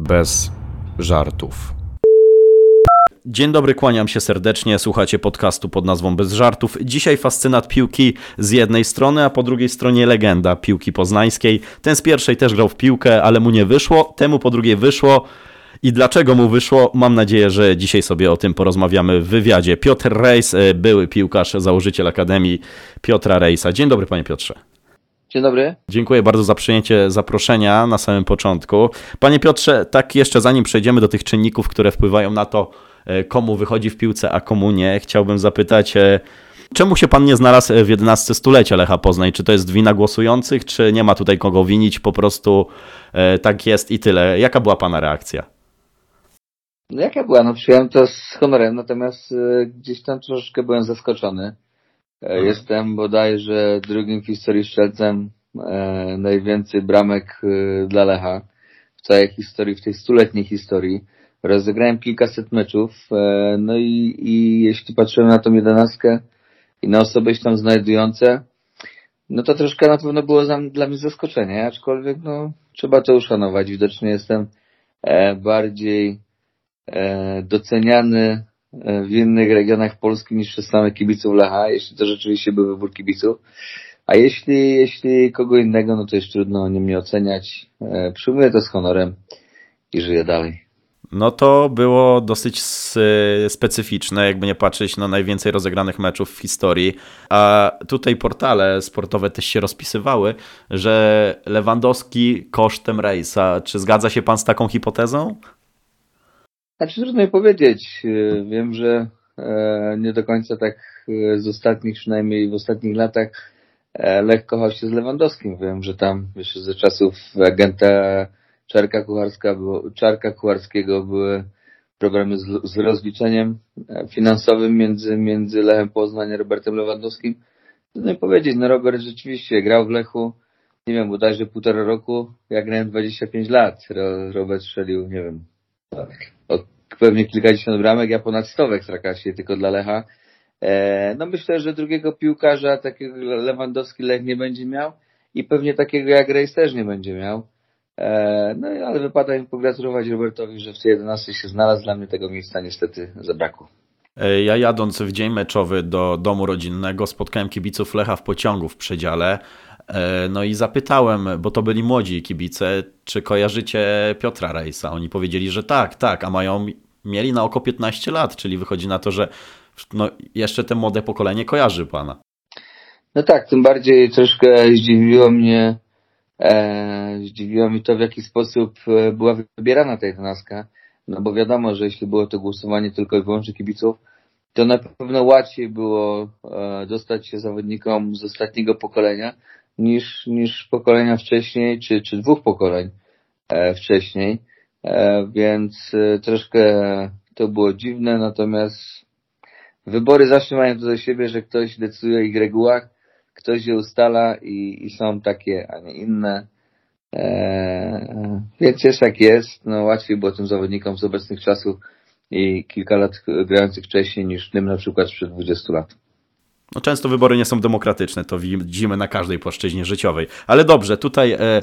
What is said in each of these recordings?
bez żartów. Dzień dobry, kłaniam się serdecznie. Słuchacie podcastu pod nazwą Bez Żartów. Dzisiaj fascynat piłki z jednej strony, a po drugiej stronie legenda piłki poznańskiej. Ten z pierwszej też grał w piłkę, ale mu nie wyszło. Temu po drugiej wyszło. I dlaczego mu wyszło? Mam nadzieję, że dzisiaj sobie o tym porozmawiamy w wywiadzie. Piotr Rejs, e, były piłkarz, założyciel Akademii Piotra Rejsa. Dzień dobry, panie Piotrze. Dzień dobry. Dziękuję bardzo za przyjęcie zaproszenia na samym początku. Panie Piotrze, tak jeszcze zanim przejdziemy do tych czynników, które wpływają na to, e, komu wychodzi w piłce, a komu nie, chciałbym zapytać, e, czemu się pan nie znalazł w 11 stulecia Lecha Poznań? Czy to jest wina głosujących, czy nie ma tutaj kogo winić, po prostu tak jest i tyle? Jaka była pana reakcja? No jaka była? No przyjąłem to z honorem, natomiast gdzieś tam troszeczkę byłem zaskoczony. Mhm. Jestem bodajże drugim w historii strzelcem e, najwięcej bramek y, dla Lecha w całej historii, w tej stuletniej historii. Rozegrałem kilkaset meczów, e, no i, i jeśli patrzyłem na tą jedenastkę i na osoby się tam znajdujące, no to troszkę na pewno było dla mnie zaskoczenie, aczkolwiek no trzeba to uszanować. Widocznie jestem e, bardziej E, doceniany e, w innych regionach Polski niż przez samych kibiców Lecha, jeśli to rzeczywiście był wybór kibiców. A jeśli, jeśli kogo innego, no to jest trudno nie oceniać. E, przyjmuję to z honorem i żyję dalej. No to było dosyć specyficzne, jakby nie patrzeć na najwięcej rozegranych meczów w historii. A tutaj portale sportowe też się rozpisywały, że Lewandowski kosztem rejsa. Czy zgadza się pan z taką hipotezą? Znaczy trudno mi powiedzieć. E, wiem, że e, nie do końca tak e, z ostatnich, przynajmniej w ostatnich latach Lech kochał się z Lewandowskim. Wiem, że tam jeszcze ze czasów agenta Czarka, Kucharska, Czarka Kucharskiego były problemy z, z rozliczeniem finansowym między, między Lechem Poznań a Robertem Lewandowskim. Trudno mi powiedzieć, no Robert rzeczywiście grał w Lechu, nie wiem, bodajże półtora roku, ja grałem 25 lat. Robert strzelił, nie wiem, pewnie kilkadziesiąt bramek, ja ponad stowek w tylko dla Lecha. E, no myślę, że drugiego piłkarza takiego Lewandowski Lech nie będzie miał i pewnie takiego jak Rejs też nie będzie miał. E, no ale wypada im pogratulować Robertowi, że w tej 11 się znalazł. Dla mnie tego miejsca niestety zabrakło. E, ja jadąc w dzień meczowy do domu rodzinnego spotkałem kibiców Lecha w pociągu w przedziale. E, no i zapytałem, bo to byli młodzi kibice, czy kojarzycie Piotra Rejsa? Oni powiedzieli, że tak, tak, a mają, mieli na oko 15 lat, czyli wychodzi na to, że no, jeszcze te młode pokolenie kojarzy pana. No tak, tym bardziej troszkę zdziwiło mnie, e, zdziwiło mi to, w jaki sposób e, była wybierana ta jedenastka. No bo wiadomo, że jeśli było to głosowanie tylko i wyłącznie kibiców, to na pewno łatwiej było e, dostać się zawodnikom z ostatniego pokolenia, niż, niż pokolenia wcześniej, czy, czy dwóch pokoleń e, wcześniej, e, więc e, troszkę to było dziwne, natomiast wybory zawsze mają to do siebie, że ktoś decyduje o ich regułach, ktoś je ustala i, i są takie, a nie inne. więc jest jak jest, no łatwiej było tym zawodnikom z obecnych czasów i kilka lat grających wcześniej niż tym na przykład sprzed 20 lat. No często wybory nie są demokratyczne, to widzimy na każdej płaszczyźnie życiowej. Ale dobrze, tutaj, e,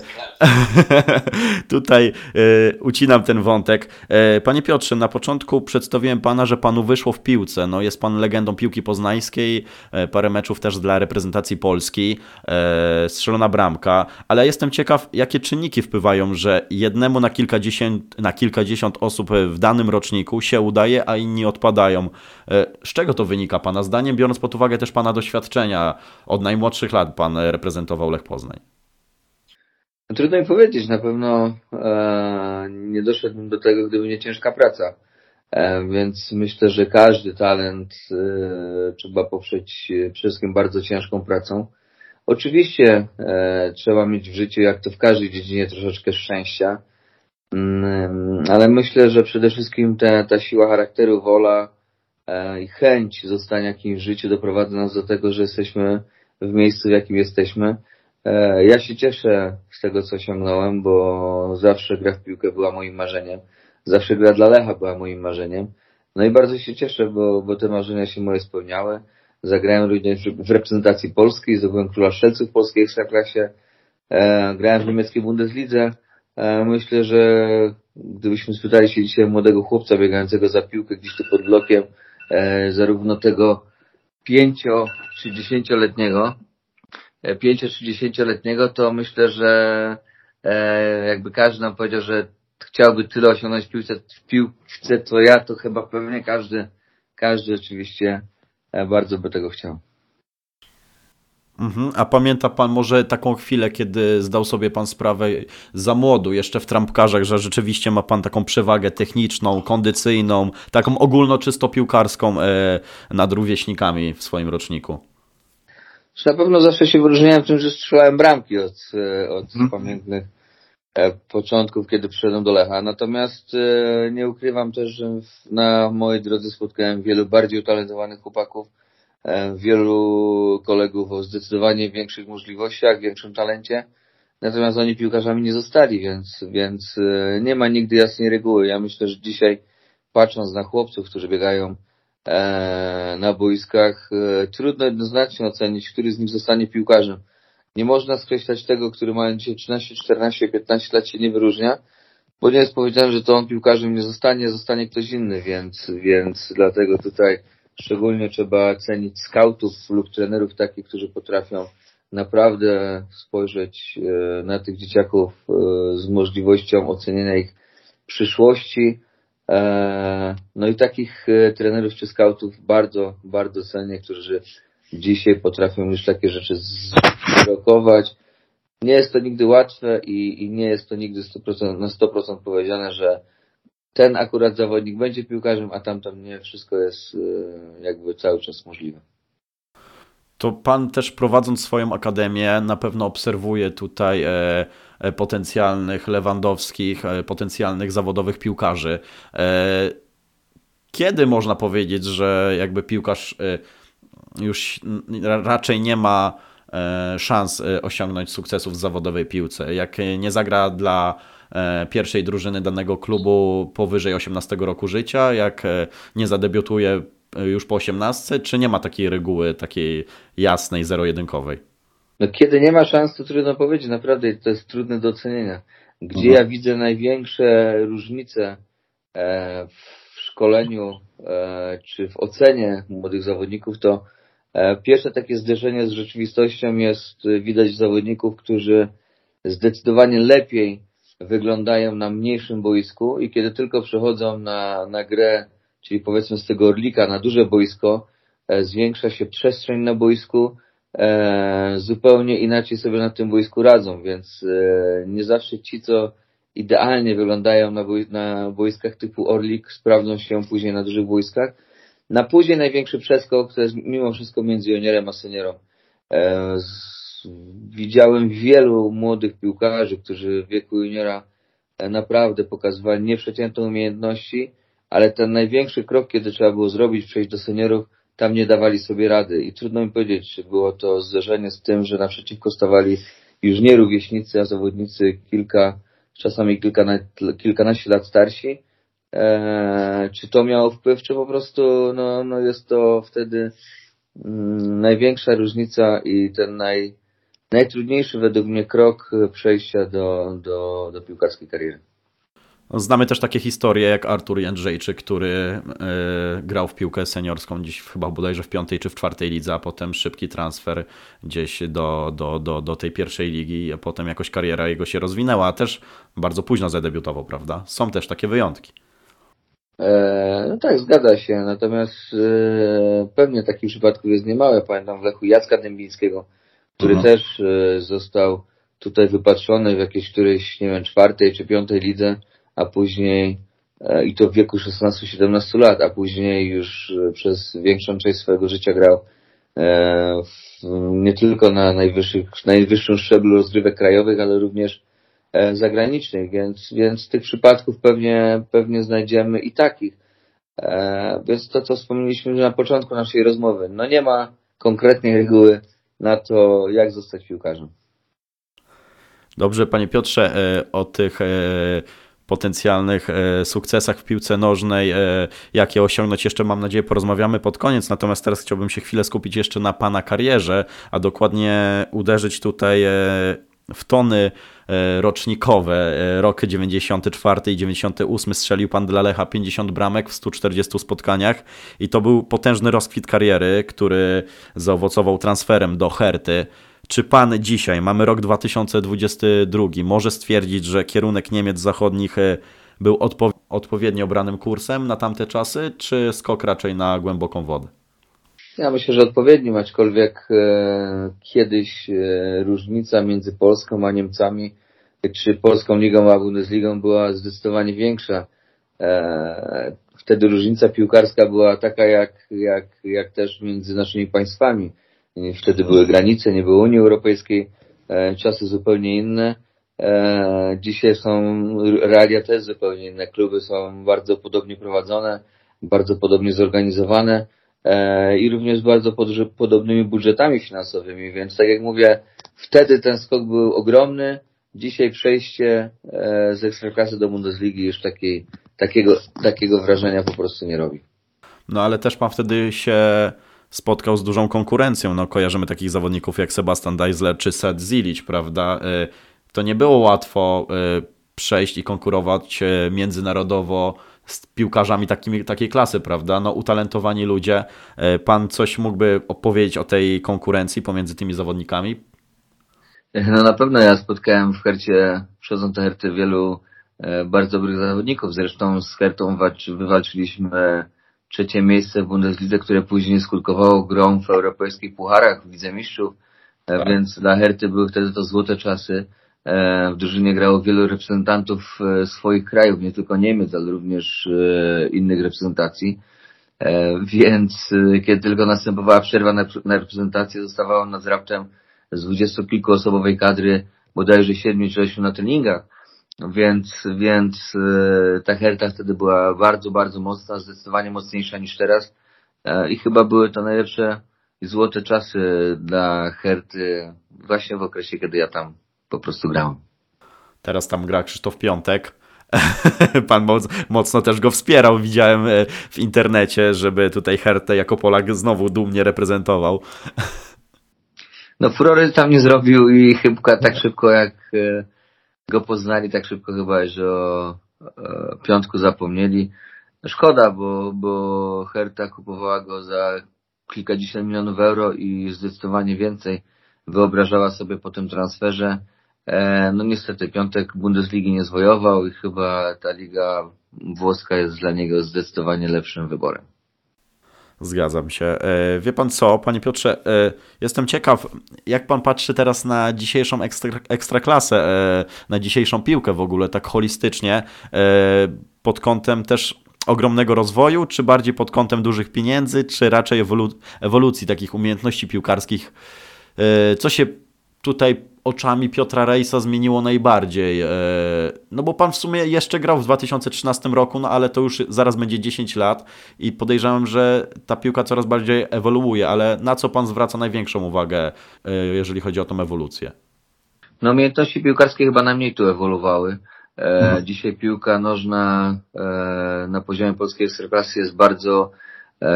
tutaj e, ucinam ten wątek. E, panie Piotrze, na początku przedstawiłem pana, że panu wyszło w piłce. No, jest pan legendą piłki poznańskiej, e, parę meczów też dla reprezentacji Polski, e, strzelona bramka, ale jestem ciekaw, jakie czynniki wpływają, że jednemu na kilkadziesiąt, na kilkadziesiąt osób w danym roczniku się udaje, a inni odpadają. E, z czego to wynika pana zdaniem, biorąc pod uwagę też Pana doświadczenia? Od najmłodszych lat Pan reprezentował Lech Poznań. No, trudno mi powiedzieć, na pewno e, nie doszedłbym do tego, gdyby nie ciężka praca. E, więc myślę, że każdy talent e, trzeba poprzeć przede wszystkim bardzo ciężką pracą. Oczywiście e, trzeba mieć w życiu, jak to w każdej dziedzinie, troszeczkę szczęścia, mm, ale myślę, że przede wszystkim ta, ta siła charakteru, wola, E, i chęć zostania kimś w życiu doprowadza nas do tego, że jesteśmy w miejscu, w jakim jesteśmy. E, ja się cieszę z tego, co osiągnąłem, bo zawsze gra w piłkę była moim marzeniem. Zawsze gra dla Lecha była moim marzeniem. No i bardzo się cieszę, bo, bo te marzenia się moje spełniały. Zagrałem również w reprezentacji polskiej, zdobyłem króla strzelców w polskiej ekstraklasie. E, grałem w niemieckiej Bundeslidze. E, myślę, że gdybyśmy spytali się dzisiaj młodego chłopca biegającego za piłkę gdzieś tu pod blokiem, e, zarówno tego pięcio czy e, pięcio czy to myślę, że e, jakby każdy nam powiedział, że chciałby tyle osiągnąć w piłce, w piłce, co ja, to chyba pewnie każdy, każdy oczywiście e, bardzo by tego chciał. Mhm. A pamięta pan może taką chwilę, kiedy zdał sobie pan sprawę za młodu, jeszcze w trampkarzach, że rzeczywiście ma pan taką przewagę techniczną, kondycyjną, taką ogólnoczysto piłkarską e, nad rówieśnikami w swoim roczniku? Na pewno zawsze się wyróżniałem tym, że strzelałem bramki od, e, od hmm. pamiętnych e, początków, kiedy przyszedłem do Lecha. Natomiast nie ukrywam też, że na mojej drodze spotkałem wielu bardziej utalentowanych chłopaków, wielu kolegów o zdecydowanie większych możliwościach, większym talencie. Natomiast oni piłkarzami nie zostali, więc, więc e, nie ma nigdy jasnej reguły. Ja myślę, że dzisiaj patrząc na chłopców, którzy biegają e, na boiskach, trudno jednoznacznie ocenić, który z nich zostanie piłkarzem. Nie można skreślać tego, który ma dzisiaj 13, 14, 15 lat się nie wyróżnia, bo nie jest powiedziane, że to on piłkarzem nie zostanie, zostanie ktoś inny, więc, więc dlatego tutaj Szczególnie trzeba cenić skautów lub trenerów takich, którzy potrafią naprawdę spojrzeć e, na tych dzieciaków e, z możliwością ocenienia ich przyszłości. E, no i takich trenerów czy skautów bardzo, bardzo cenię, którzy dzisiaj potrafią już takie rzeczy zrokować. Nie jest to nigdy łatwe i, i nie jest to nigdy 100%, na 100% powiedziane, że ten akurat zawodnik będzie piłkarzem, a tamten nie. Wszystko jest e, jakby cały czas możliwe. To pan też prowadząc swoją akademię na pewno obserwuje tutaj e, e, potencjalnych Lewandowskich, potencjalnych zawodowych piłkarzy. Kiedy można powiedzieć, że jakby piłkarz już raczej nie ma szans osiągnąć sukcesów w zawodowej piłce? Jak nie zagra dla E, pierwszej drużyny danego klubu powyżej 18 roku życia, jak e, nie zadebiutuje e, już po 18, czy nie ma takiej reguły, takiej jasnej, zero-jedynkowej? No kiedy nie ma szans, to trudno powiedzieć, naprawdę to jest trudne do ocenienia. Gdzie mhm. ja widzę największe różnice w szkoleniu czy w ocenie młodych zawodników, to pierwsze takie zderzenie z rzeczywistością jest widać zawodników, którzy zdecydowanie lepiej wyglądają na mniejszym boisku i kiedy tylko przechodzą na, na grę, czyli powiedzmy z tego Orlika na duże boisko, e, zwiększa się przestrzeń na boisku, e, zupełnie inaczej sobie na tym boisku radzą, więc e, nie zawsze ci, co idealnie wyglądają na, boi na boiskach typu Orlik, sprawdzą się później na dużych boiskach. Na później największy przeskok to jest mimo wszystko między juniorem a seniorem. E, widziałem wielu młodych piłkarzy, którzy w wieku juniora e, naprawdę pokazywali nieprzeciętne umiejętności, ale ten największy krok, kiedy trzeba było zrobić, przejść do seniorów, tam nie dawali sobie rady. I trudno mi powiedzieć, czy było to zderzenie z tym, że naprzeciwko stawali już nie rówieśnicy, a zawodnicy kilka, czasami kilka, kilkanaście lat starsi. Eee, czy to miało wpływ, czy po prostu no, no jest to wtedy mm, największa różnica i ten naj, najtrudniejszy według mnie krok przejścia do, do, do piłkarskiej kariery. Znamy też takie historie jak Artur Jędrzejczyk, który y, grał w piłkę seniorską dziś chyba bodajże w piątej czy w czwartej lidze, a potem szybki transfer gdzieś do, do, do, do tej pierwszej ligi, a potem jakoś kariera jego się rozwinęła, a też bardzo późno zadebiutował, prawda? Są też takie wyjątki. E, no tak, zgadza się. Natomiast e, pewnie takich przypadków jest niemałe. Pamiętam w Lechu Jacka Dębińskiego, który mhm. też e, został tutaj wypatrzony w jakiejś którejś, nie wiem, czwartej czy piątej lidze, a później e, i to w wieku 16-17 lat, a później już e, przez większą część swojego życia grał nie tylko na najwyższych, najwyższym szczeblu rozgrywek krajowych, ale również zagranicznych, więc, więc tych przypadków pewnie, pewnie znajdziemy i takich. Więc to, co wspomnieliśmy na początku naszej rozmowy, no nie ma konkretnej reguły na to, jak zostać piłkarzem. Dobrze, panie Piotrze, e, o tych e, potencjalnych e, sukcesach w piłce nożnej, jakie osiągnąć jeszcze mam nadzieję porozmawiamy pod koniec, natomiast teraz chciałbym się chwilę skupić jeszcze na pana karierze, a dokładnie uderzyć tutaj w tony e, rocznikowe, e, rok 94 i 98 strzelił pan dla Lecha 50 bramek w 140 spotkaniach i to był potężny rozkwit kariery, który zaowocował transferem do Herty. Czy pan dzisiaj, mamy rok 2022, może stwierdzić, że kierunek Niemiec zachodnich e, był odpo odpowiednio obranym kursem na tamte czasy, czy skok raczej na głęboką wodę? Ja myślę, że odpowiednim, aczkolwiek e, kiedyś e, różnica między Polską a Niemcami, czy Polską Ligą a Bundesligą była zdecydowanie większa. E, wtedy różnica piłkarska była taka jak, jak, jak też między naszymi państwami. Wtedy były granice, nie było Unii Europejskiej, e, czasy zupełnie inne. E, dzisiaj są realia też zupełnie inne. Kluby są bardzo podobnie prowadzone, bardzo podobnie zorganizowane i również bardzo podobnymi budżetami finansowymi, więc tak jak mówię, wtedy ten skok był ogromny, dzisiaj przejście z Ekstraklasy do Bundesligi już takiej, takiego, takiego wrażenia po prostu nie robi. No ale też pan wtedy się spotkał z dużą konkurencją. No, kojarzymy takich zawodników jak Sebastian Deisler czy Seth Zilic, prawda? Y, to nie było łatwo przejść i konkurować międzynarodowo z piłkarzami takimi, takiej klasy, prawda? No, utalentowani ludzie. Pan coś mógłby opowiedzieć o tej konkurencji pomiędzy tymi zawodnikami? No na pewno ja spotkałem w Hercie, przychodząc do Herty, wielu bardzo dobrych zawodników. Zresztą z Hertą wywalczyliśmy trzecie miejsce w Bundeslidze, które później skutkowało grą w europejskich pucharach, w Lidze Mistrzów, e, tak. więc dla Herty były wtedy to złote czasy. E, w drużynie grało wielu reprezentantów e, swoich krajów, nie tylko Niemiec, ale również innych reprezentacji. Więc kiedy tylko następowała przerwa na reprezentację, zostawało nad raptem z dwudziestu kilku osobowej kadry bodajże siedmiu czy ośmiu na treningach. Więc, więc e, ta Herta wtedy była bardzo, bardzo mocna, zdecydowanie mocniejsza niż teraz. E, I chyba były to najlepsze i złote czasy dla Herty właśnie w okresie, kiedy ja tam po prostu grałem. Teraz tam gra Krzysztof Piątek. Pan moc, mocno też go wspierał, widziałem e, w internecie, żeby tutaj Hertę jako Polak znowu dumnie reprezentował. No furory tam nie zrobił i chyba tak szybko jak go poznali tak szybko chyba, że o piątku zapomnieli. Szkoda, bo, bo Herta kupowała go za kilkadziesiąt milionów euro i zdecydowanie więcej wyobrażała sobie po tym transferze. E, no niestety piątek Bundesligi nie zwojował i chyba ta liga włoska jest dla niego zdecydowanie lepszym wyborem. Zgadzam się. E, wie pan co, panie Piotrze, e, jestem ciekaw, jak pan patrzy teraz na dzisiejszą ekstra, ekstraklasę, na dzisiejszą piłkę w ogóle, tak holistycznie, pod kątem też ogromnego rozwoju, czy bardziej pod kątem dużych pieniędzy, czy raczej ewolu ewolucji takich umiejętności piłkarskich? Co się tutaj oczami Piotra Rejsa zmieniło najbardziej? E, no bo pan w sumie jeszcze grał w 2013 roku, no ale to już zaraz będzie 10 lat i podejrzewam, że ta piłka coraz bardziej ewoluuje, ale na co pan zwraca największą uwagę, e, jeżeli chodzi o tą ewolucję? No umiejętności piłkarskie chyba najmniej tu ewoluowały. E, mhm. Dzisiaj piłka nożna na poziomie polskiej ekstraklasy jest bardzo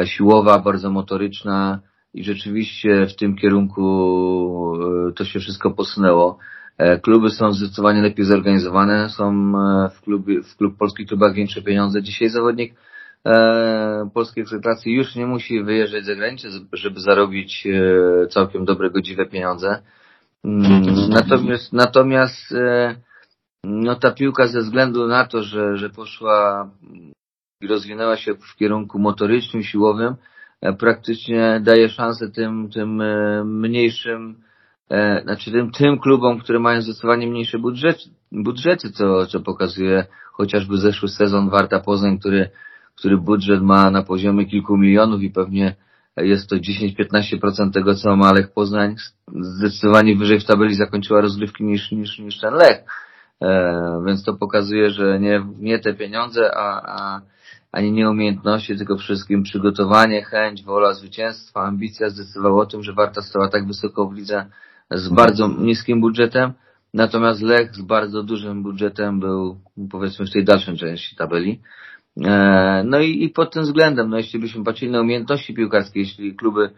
siłowa, bardzo motoryczna, i rzeczywiście w tym kierunku e, to się wszystko posunęło. E, kluby są zdecydowanie lepiej zorganizowane, są e, w, kluby, w klub, polskich klubach większe pieniądze. Dzisiaj zawodnik e, polskiej ekstraklasy już nie musi wyjeżdżać za granicę, żeby zarobić e, całkiem dobre, godziwe pieniądze. Mm, natomiast, natomiast e, no ta piłka ze względu na to, że, że poszła i rozwinęła się w kierunku motorycznym, siłowym, praktycznie daje szansę tym, tym e, mniejszym, e, znaczy tym, tym klubom, które mają zdecydowanie mniejsze budżety, budżety co, co pokazuje chociażby zeszły sezon Warta Poznań, który, który budżet ma na poziomie kilku milionów i pewnie jest to 10-15% tego, co ma Lech Poznań. Zdecydowanie wyżej w tabeli zakończyła rozgrywki niż, niż, niż ten Lech. E, więc to pokazuje, że nie, nie te pieniądze, a, a ani nie umiejętności, tylko wszystkim przygotowanie, chęć, wola zwycięstwa, ambicja zdecydowało o tym, że Warta stała tak wysoko w lidze z bardzo niskim budżetem, natomiast Lech z bardzo dużym budżetem był powiedzmy w tej dalszej części tabeli. E, no i, i pod tym względem, no jeśli byśmy patrzyli na umiejętności piłkarskie, jeśli kluby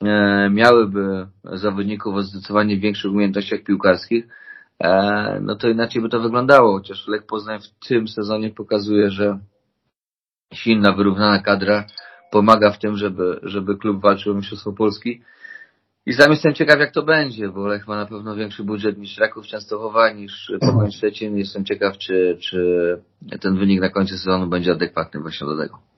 e, miałyby zawodników o zdecydowanie większych umiejętnościach piłkarskich, no to inaczej by to wyglądało. Chociaż Lech Poznań w tym sezonie pokazuje, że silna, wyrównana kadra pomaga w tym, żeby, żeby klub walczył o Mistrzostwo Polski. I sam jestem ciekaw, jak to będzie, bo Lech ma na pewno większy budżet niż Raków Częstochowa, niż Pogoń Szczecin. Jestem ciekaw, czy, czy ten wynik na końcu sezonu będzie adekwatny właśnie do tego.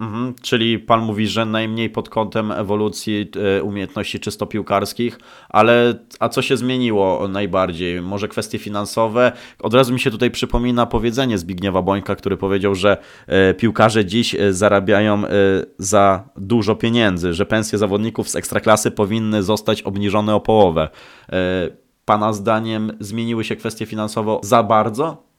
Mhm, czyli pan mówi, że najmniej pod kątem ewolucji e, umiejętności czysto piłkarskich, ale a co się zmieniło najbardziej? Może kwestie finansowe? Od razu mi się tutaj przypomina powiedzenie Zbigniewa Bońka, który powiedział, że e, piłkarze dziś e, zarabiają za dużo pieniędzy, że pensje zawodników z ekstraklasy powinny zostać obniżone o połowę. Pana zdaniem zmieniły się kwestie finansowe za bardzo?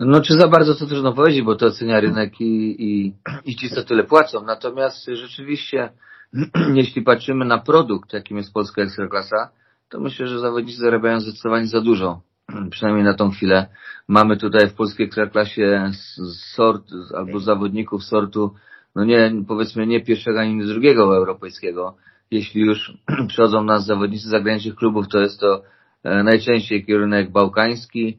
No czy za bardzo to trudno powiedzieć, bo to ocenia rynek i, i, i ci, co tyle płacą. Natomiast rzeczywiście, jeśli patrzymy na produkt, jakim jest polska ekstraklasa, to myślę, że zawodnicy zarabiają zdecydowanie za dużo. Przynajmniej na tą chwilę. Mamy tutaj w polskiej ekstraklasie sort albo zawodników sortu, no nie, powiedzmy nie pierwszego ani drugiego europejskiego. Jeśli już przychodzą nas zawodnicy zagranicznych klubów, to jest to e, najczęściej kierunek bałkański,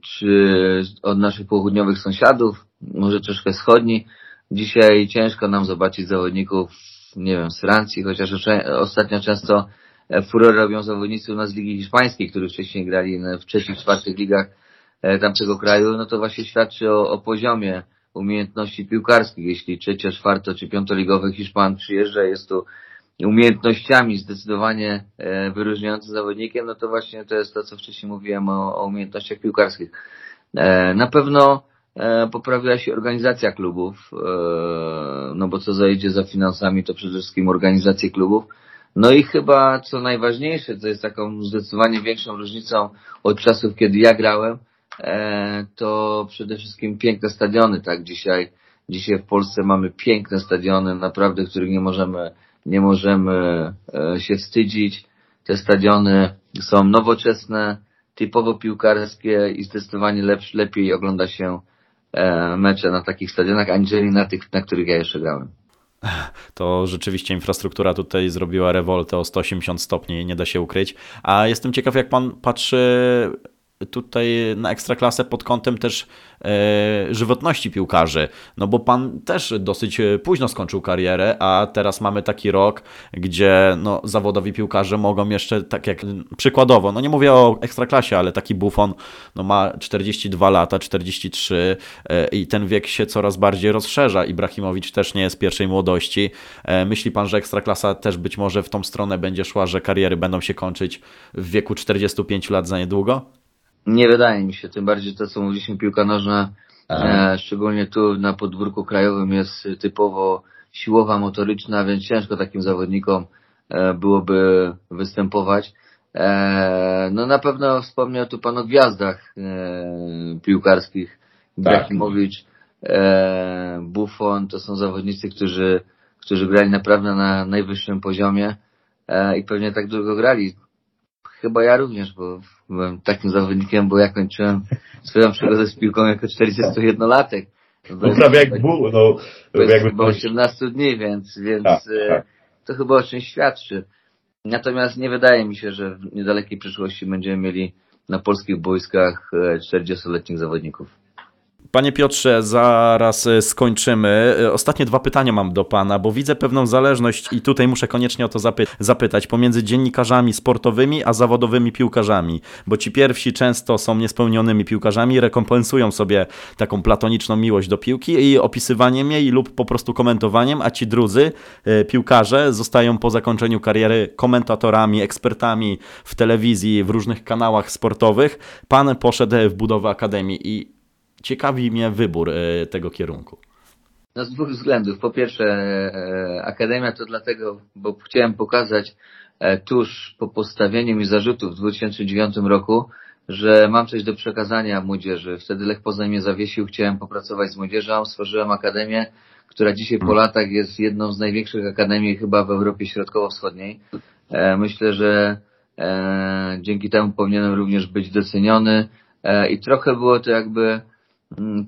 czy od naszych południowych sąsiadów, może troszkę wschodni. Dzisiaj ciężko nam zobaczyć zawodników, nie wiem, z Francji, chociaż ostatnio często e, furor robią zawodnicy u nas z Ligi Hiszpańskiej, którzy wcześniej grali w trzecich, czwartych ligach e, tamtego kraju, no to właśnie świadczy o, o poziomie umiejętności piłkarskich. Jeśli trzecio, czwarto czy piątoligowy Hiszpan przyjeżdża, jest tu umiejętnościami zdecydowanie e, wyróżniającym zawodnikiem, no to właśnie to jest to, co wcześniej mówiłem o, o umiejętnościach piłkarskich. E, na pewno e, poprawiła się organizacja klubów, no bo co zajdzie za finansami, to przede wszystkim organizację klubów. No i chyba co najważniejsze, co jest taką zdecydowanie większą różnicą od czasów, kiedy ja grałem, to przede wszystkim piękne stadiony, tak? Dzisiaj, dzisiaj w Polsce mamy piękne stadiony, naprawdę, których nie możemy nie możemy e, się wstydzić. Te stadiony są nowoczesne, typowo piłkarskie i zdecydowanie lepszy, lepiej ogląda się e, mecze na takich stadionach, aniżeli na tych, na których ja jeszcze grałem. To rzeczywiście infrastruktura tutaj zrobiła rewoltę o 180 stopni, nie da się ukryć. A jestem ciekaw, jak pan patrzy tutaj na ekstraklasę pod kątem też e, żywotności piłkarzy, no bo pan też dosyć późno skończył karierę, a teraz mamy taki rok, gdzie no, zawodowi piłkarze mogą jeszcze, tak jak przykładowo, no nie mówię o ekstraklasie, ale taki Buffon no, ma 42 lata, 43 e, i ten wiek się coraz bardziej rozszerza. Ibrahimowicz też nie jest pierwszej młodości. E, myśli pan, że ekstraklasa też być może w tą stronę będzie szła, że kariery będą się kończyć w wieku 45 lat za niedługo? Nie wydaje mi się, tym bardziej to, co mówiliśmy, piłka nożna, e, szczególnie tu na podwórku krajowym jest typowo siłowa, motoryczna, więc ciężko takim zawodnikom e, byłoby występować. E, no na pewno wspomniał tu Pan o gwiazdach e, piłkarskich. Ibrahimowicz, e, Buffon, to są zawodnicy, którzy, którzy grali naprawdę na najwyższym poziomie e, i pewnie tak długo grali. Chyba ja również, bo byłem takim zawodnikiem, bo ja kończyłem swoją przygodę z piłką jako 41-latek. No prawie jak był, no. Jest chyba 18 dni, więc, więc tak, e, tak. to chyba o czymś świadczy. Natomiast nie wydaje mi się, że w niedalekiej przyszłości będziemy mieli na polskich boiskach 40-letnich e, zawodników. Panie Piotrze, zaraz e, skończymy. E, ostatnie dwa pytania mam do Pana, bo widzę pewną zależność i tutaj muszę koniecznie o to zapy zapytać pomiędzy dziennikarzami sportowymi a zawodowymi piłkarzami, bo ci pierwsi często są niespełnionymi piłkarzami, rekompensują sobie taką platoniczną miłość do piłki i opisywaniem jej lub po prostu komentowaniem, a ci drudzy e, piłkarze zostają po zakończeniu kariery komentatorami, ekspertami w telewizji, w różnych kanałach sportowych. Pan poszedł w budowę akademii i ciekawi mnie wybór e, tego kierunku. No z dwóch względów. Po pierwsze, e, Akademia to dlatego, bo chciałem pokazać e, tuż po postawieniu mi zarzutów w 2009 roku, że mam coś do przekazania młodzieży. Wtedy Lech Poznań mnie zawiesił, chciałem popracować z młodzieżą, stworzyłem Akademię, która dzisiaj po hmm. latach jest jedną z największych akademii chyba w Europie Środkowo-Wschodniej. Myślę, że dzięki temu powinienem również być doceniony i trochę było to jakby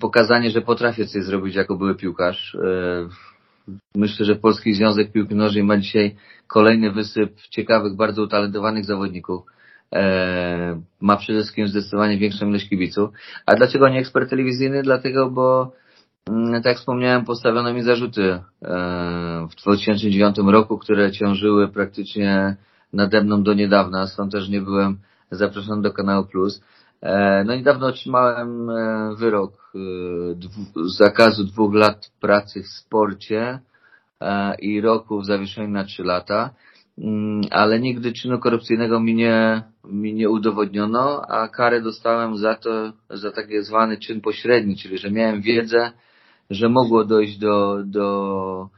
pokazanie, że potrafię coś zrobić jako były piłkarz. E, myślę, że Polski Związek Piłki Nożnej ma dzisiaj kolejny wysyp ciekawych, bardzo utalentowanych zawodników. e, ma przede wszystkim zdecydowanie większą ilość kibiców. A dlaczego nie ekspert telewizyjny? Dlatego, bo mm, tak jak wspomniałem, postawiono mi zarzuty e, w 2009 roku, które ciążyły praktycznie nade mną do niedawna, stąd też nie byłem zaproszony do kanału Plus. E, no niedawno otrzymałem e, wyrok e, zakazu dwóch lat pracy w sporcie i roku w zawieszeniu na trzy lata, mm, ale nigdy czynu korupcyjnego mi nie, mi nie udowodniono, a karę dostałem za to, za taki zwany czyn pośredni, czyli że miałem wiedzę, że mogło dojść do, do,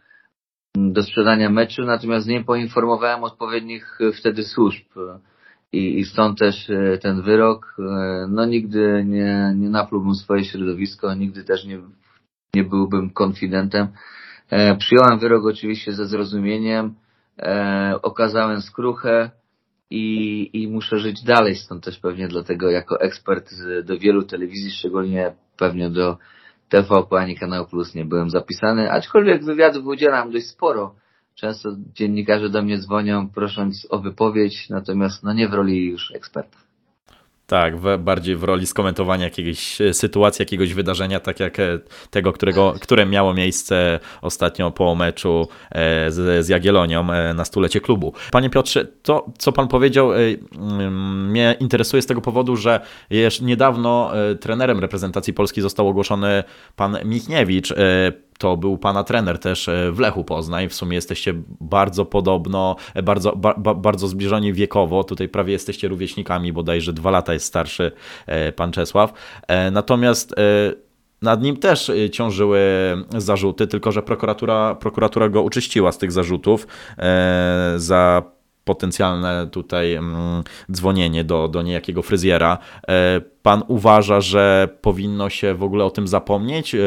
do sprzedania meczu, natomiast nie poinformowałem odpowiednich wtedy służb i, i stąd też e, ten wyrok. E, no nigdy nie, nie naplułbym swoje środowisko, nigdy też nie, nie byłbym konfidentem. E, przyjąłem wyrok oczywiście ze zrozumieniem, okazałem skruchę i, i muszę żyć dalej, stąd też pewnie dlatego jako ekspert do wielu telewizji, szczególnie pewnie do TVP ani Kanał Plus nie byłem zapisany, aczkolwiek wywiadów udzielam dość sporo Często dziennikarze do mnie dzwonią prosząc o wypowiedź, natomiast no nie w roli już eksperta. Tak, w, bardziej w roli skomentowania jakiejś e, sytuacji, jakiegoś wydarzenia, tak jak e, tego, którego, które miało miejsce ostatnio po meczu e, z, z Jagiellonią na stulecie klubu. Panie Piotrze, to co pan powiedział mm, mnie interesuje z tego powodu, że niedawno trenerem reprezentacji Polski został ogłoszony pan Michniewicz to był pana trener też e, w Lechu Poznań. W sumie jesteście bardzo podobno, e, bardzo, ba, bardzo zbliżeni wiekowo. Tutaj prawie jesteście rówieśnikami, bodajże dwa lata jest starszy e, pan Czesław. Natomiast nad nim też ciążyły zarzuty, tylko że prokuratura, prokuratura go uczyściła z tych zarzutów za potencjalne tutaj mm, dzwonienie do, do niejakiego fryzjera. E, pan uważa, że powinno się w ogóle o tym zapomnieć? E,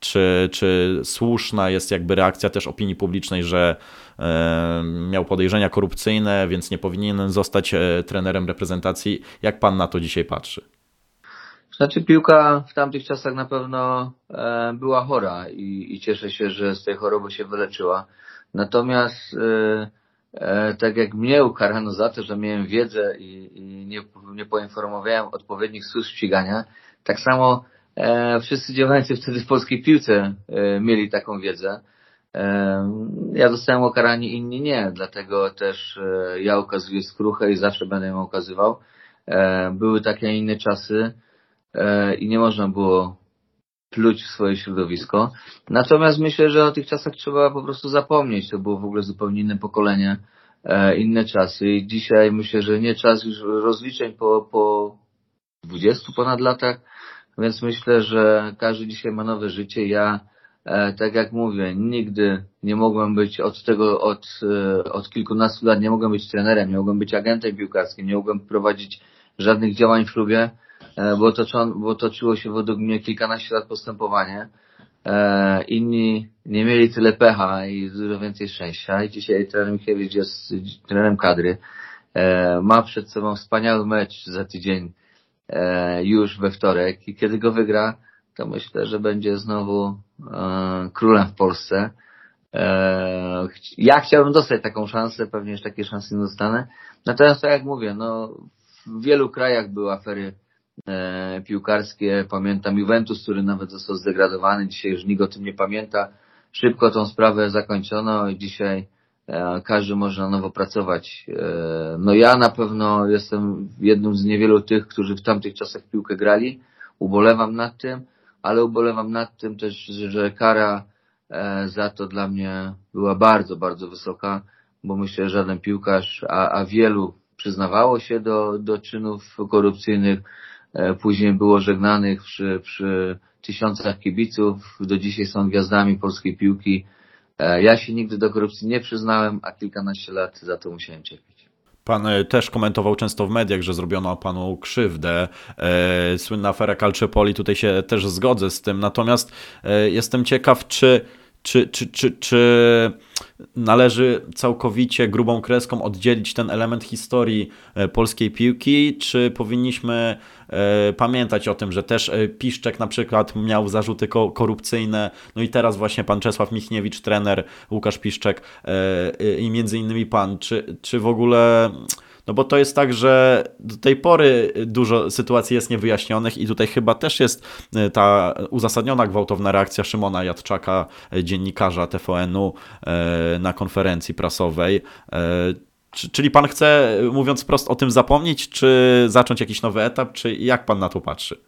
czy, czy słuszna jest jakby reakcja też opinii publicznej, że e, miał podejrzenia korupcyjne, więc nie powinien zostać trenerem reprezentacji? Jak pan na to dzisiaj patrzy? Znaczy piłka w tamtych czasach na pewno była chora i, i cieszę się, że z tej choroby się wyleczyła. Natomiast tak jak mnie ukarano za to, że miałem wiedzę i, i nie, nie poinformowałem odpowiednich służb ścigania, tak samo e, wszyscy działający wtedy w polskiej piłce e, mieli taką wiedzę. E, ja dostałem ukaranie, inni nie, dlatego też e, ja okazuję skruchę i zawsze będę ją okazywał. E, były takie inne czasy i nie można było pluć w swoje środowisko. Natomiast myślę, że o tych czasach trzeba po prostu zapomnieć. To było w ogóle zupełnie inne pokolenie, e, inne czasy. I dzisiaj myślę, że nie czas już rozliczeń po, po 20 ponad latach, więc myślę, że każdy dzisiaj ma nowe życie. Ja, e, tak jak mówię, nigdy nie mogłem być od tego, od, e, od kilkunastu lat, nie mogłem być trenerem, nie mogłem być agentem piłkarskim, nie mogłem prowadzić żadnych działań w klubie bo, toczon, bo toczyło się według mnie kilkanaście lat postępowanie. E, inni nie mieli tyle pecha i dużo więcej szczęścia. I dzisiaj trener Mikiewicz jest trenerem kadry. E, ma przed sobą wspaniały mecz za tydzień już we wtorek i kiedy go wygra, to myślę, że będzie znowu królem w Polsce. Ja chciałbym dostać taką szansę, pewnie już takiej szansy nie dostanę. Natomiast tak jak mówię, no w wielu krajach były afery e, piłkarskie. Pamiętam Juventus, który nawet został zdegradowany. Dzisiaj już nikt o tym nie pamięta. Szybko tą sprawę zakończono i dzisiaj e, każdy może na nowo pracować. E, no ja na pewno jestem jednym z niewielu tych, którzy w tamtych czasach piłkę grali. Ubolewam nad tym, ale ubolewam nad tym też, że kara e, za to dla mnie była bardzo, bardzo wysoka, bo myślę, że żaden piłkarz, a, a wielu przyznawało się do, do czynów korupcyjnych, później było żegnanych przy, przy tysiącach kibiców, do dzisiaj są gwiazdami polskiej piłki. E, ja się nigdy do korupcji nie przyznałem, a kilkanaście lat za to musiałem cierpieć. Pan e, też komentował często w mediach, że zrobiono panu krzywdę. Słynna afera Calciopoli, tutaj się też zgodzę z tym. Natomiast jestem ciekaw, czy czy, czy, czy, czy należy całkowicie grubą kreską oddzielić ten element historii e, polskiej piłki, czy powinniśmy e, pamiętać o tym, że też e, Piszczek na przykład miał zarzuty korupcyjne, no i teraz właśnie pan Czesław Michniewicz, trener Łukasz Piszczek i między innymi pan, czy, czy w ogóle No bo to jest tak, że do tej pory dużo sytuacji jest niewyjaśnionych i tutaj chyba też jest e, ta uzasadniona gwałtowna reakcja Szymona Jadczaka, e, dziennikarza TVN-u na konferencji prasowej. Czyli pan chce, mówiąc prosto, o tym zapomnieć, czy zacząć jakiś nowy etap, czy jak pan na to patrzy?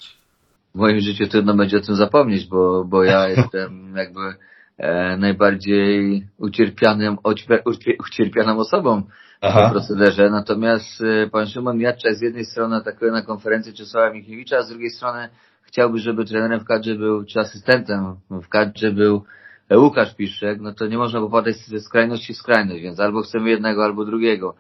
W moim życiu trudno będzie o tym zapomnieć, bo, bo ja jestem jakby e, najbardziej ucierpianym, ucierpianą osobą Aha. w tym procederze. Natomiast e, pan Szymon Jadczak z jednej strony atakuje na konferencję Czesława Michniewicza, a z drugiej strony chciałby, żeby trenerem w kadrze był, czy asystentem w kadrze był Łukasz Piszczek, no to nie można popadać ze skrajności w skrajność, więc albo chcemy jednego, albo drugiego.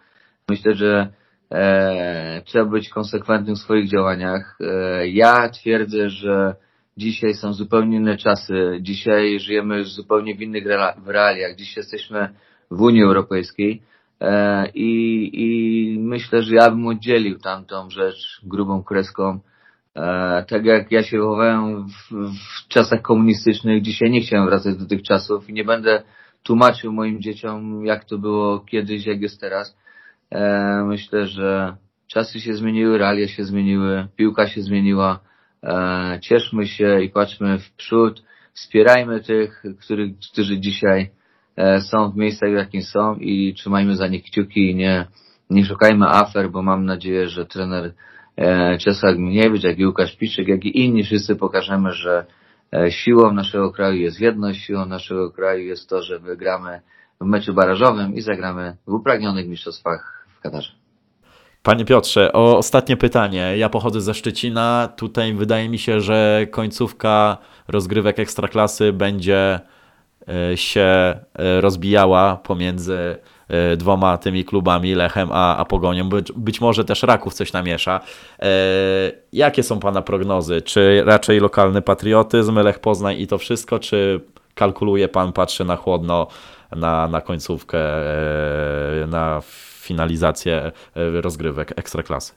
Myślę, że e, trzeba być konsekwentnym w swoich działaniach. E, ja twierdzę, że dzisiaj są zupełnie inne czasy. Dzisiaj żyjemy zupełnie w innych realiach. Dziś jesteśmy w Unii Europejskiej. E, i, I myślę, że ja bym oddzielił tamtą rzecz grubą kreską tak jak ja się wychowałem w, w, czasach komunistycznych, dzisiaj nie chciałem wracać do tych czasów i nie będę tłumaczył moim dzieciom, jak to było kiedyś, jak jest teraz. E, myślę, że czasy się zmieniły, realia się zmieniły, piłka się zmieniła. E, cieszmy się i patrzmy w przód. Wspierajmy tych, których, którzy dzisiaj są w miejscach, w jakim są i trzymajmy za nich kciuki i nie, nie szukajmy afer, bo mam nadzieję, że trener E, Czesław Gminiewicz, jak i Łukasz Piszczyk, jak i inni wszyscy pokażemy, że e, siłą naszego kraju jest jedność, siłą naszego kraju jest to, że wygramy w meczu barażowym i zagramy w upragnionych mistrzostwach w Katarze. Panie Piotrze, o ostatnie pytanie. Ja pochodzę ze Szczecina. Tutaj wydaje mi się, że końcówka rozgrywek ekstraklasy będzie e, się rozbijała pomiędzy E, dwoma tymi klubami, Lechem a, a Pogonią. Być, być może też Raków coś namiesza. E, jakie są Pana prognozy? Czy raczej lokalny patriotyzm, Lech Poznań i to wszystko, czy kalkuluje Pan, patrzy na chłodno na, na końcówkę, e, na finalizację rozgrywek Ekstraklasy?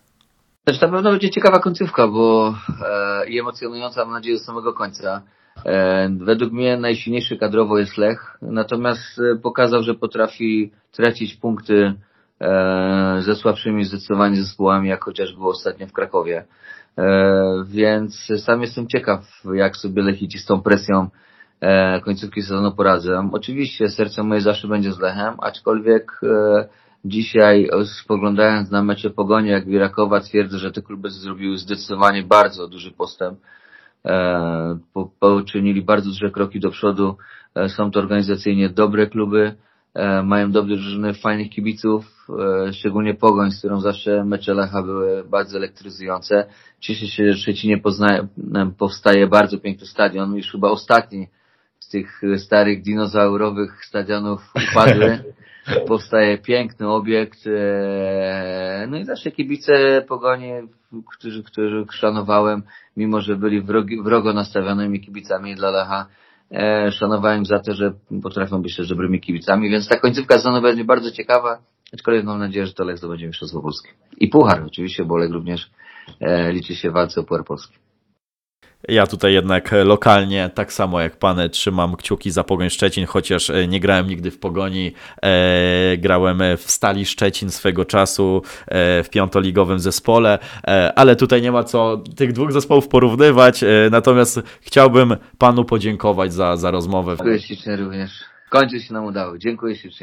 Też na pewno będzie ciekawa końcówka, bo e, i emocjonująca, mam nadzieję, do samego końca. E, według mnie najsilniejszy kadrowo jest Lech, natomiast e, pokazał, że potrafi tracić punkty e, ze słabszymi zdecydowanie zespołami, jak chociaż było ostatnio w Krakowie. Więc sam jestem ciekaw, jak sobie Lechici z tą presją końcówki sezonu poradzą. Oczywiście serce moje zawsze będzie z Lechem, aczkolwiek dzisiaj spoglądając na mecze Pogoni jak Wirakowa twierdzę, że te kluby zrobiły zdecydowanie bardzo duży postęp poczynili bardzo duże kroki do przodu. E, są to organizacyjnie dobre kluby, e, mają dobre drużyny, fajnych kibiców, szczególnie Pogoń, z którą zawsze mecze Lecha były bardzo elektryzujące. Cieszę się, że w Szczecinie poznaje, powstaje bardzo piękny stadion, już chyba ostatni z tych starych dinozaurowych stadionów upadły. powstaje piękny obiekt. E, no i zawsze kibice Pogoni, którzy, którzy szanowałem, mimo że byli wrogi, wrogo nastawionymi kibicami dla Lecha, e, szanowałem za to, że potrafią być też dobrymi kibicami, więc ta końcówka sezonu będzie bardzo ciekawa, aczkolwiek mam nadzieję, że to Lech zdobędzie Mistrzostwo Polskie. I Puchar oczywiście, bo Lech również e, liczy się w walce o Puchar Polski. Ja tutaj jednak lokalnie, tak samo jak pan, trzymam kciuki za Pogoń Szczecin, chociaż e, nie grałem nigdy w Pogoni. E, grałem w Stali Szczecin swego czasu e, w piątoligowym zespole, e, ale tutaj nie ma co tych dwóch zespołów porównywać. E, natomiast chciałbym panu podziękować za, za rozmowę. Dziękuję ślicznie również. Kończy się nam udało. Dziękuję ślicznie.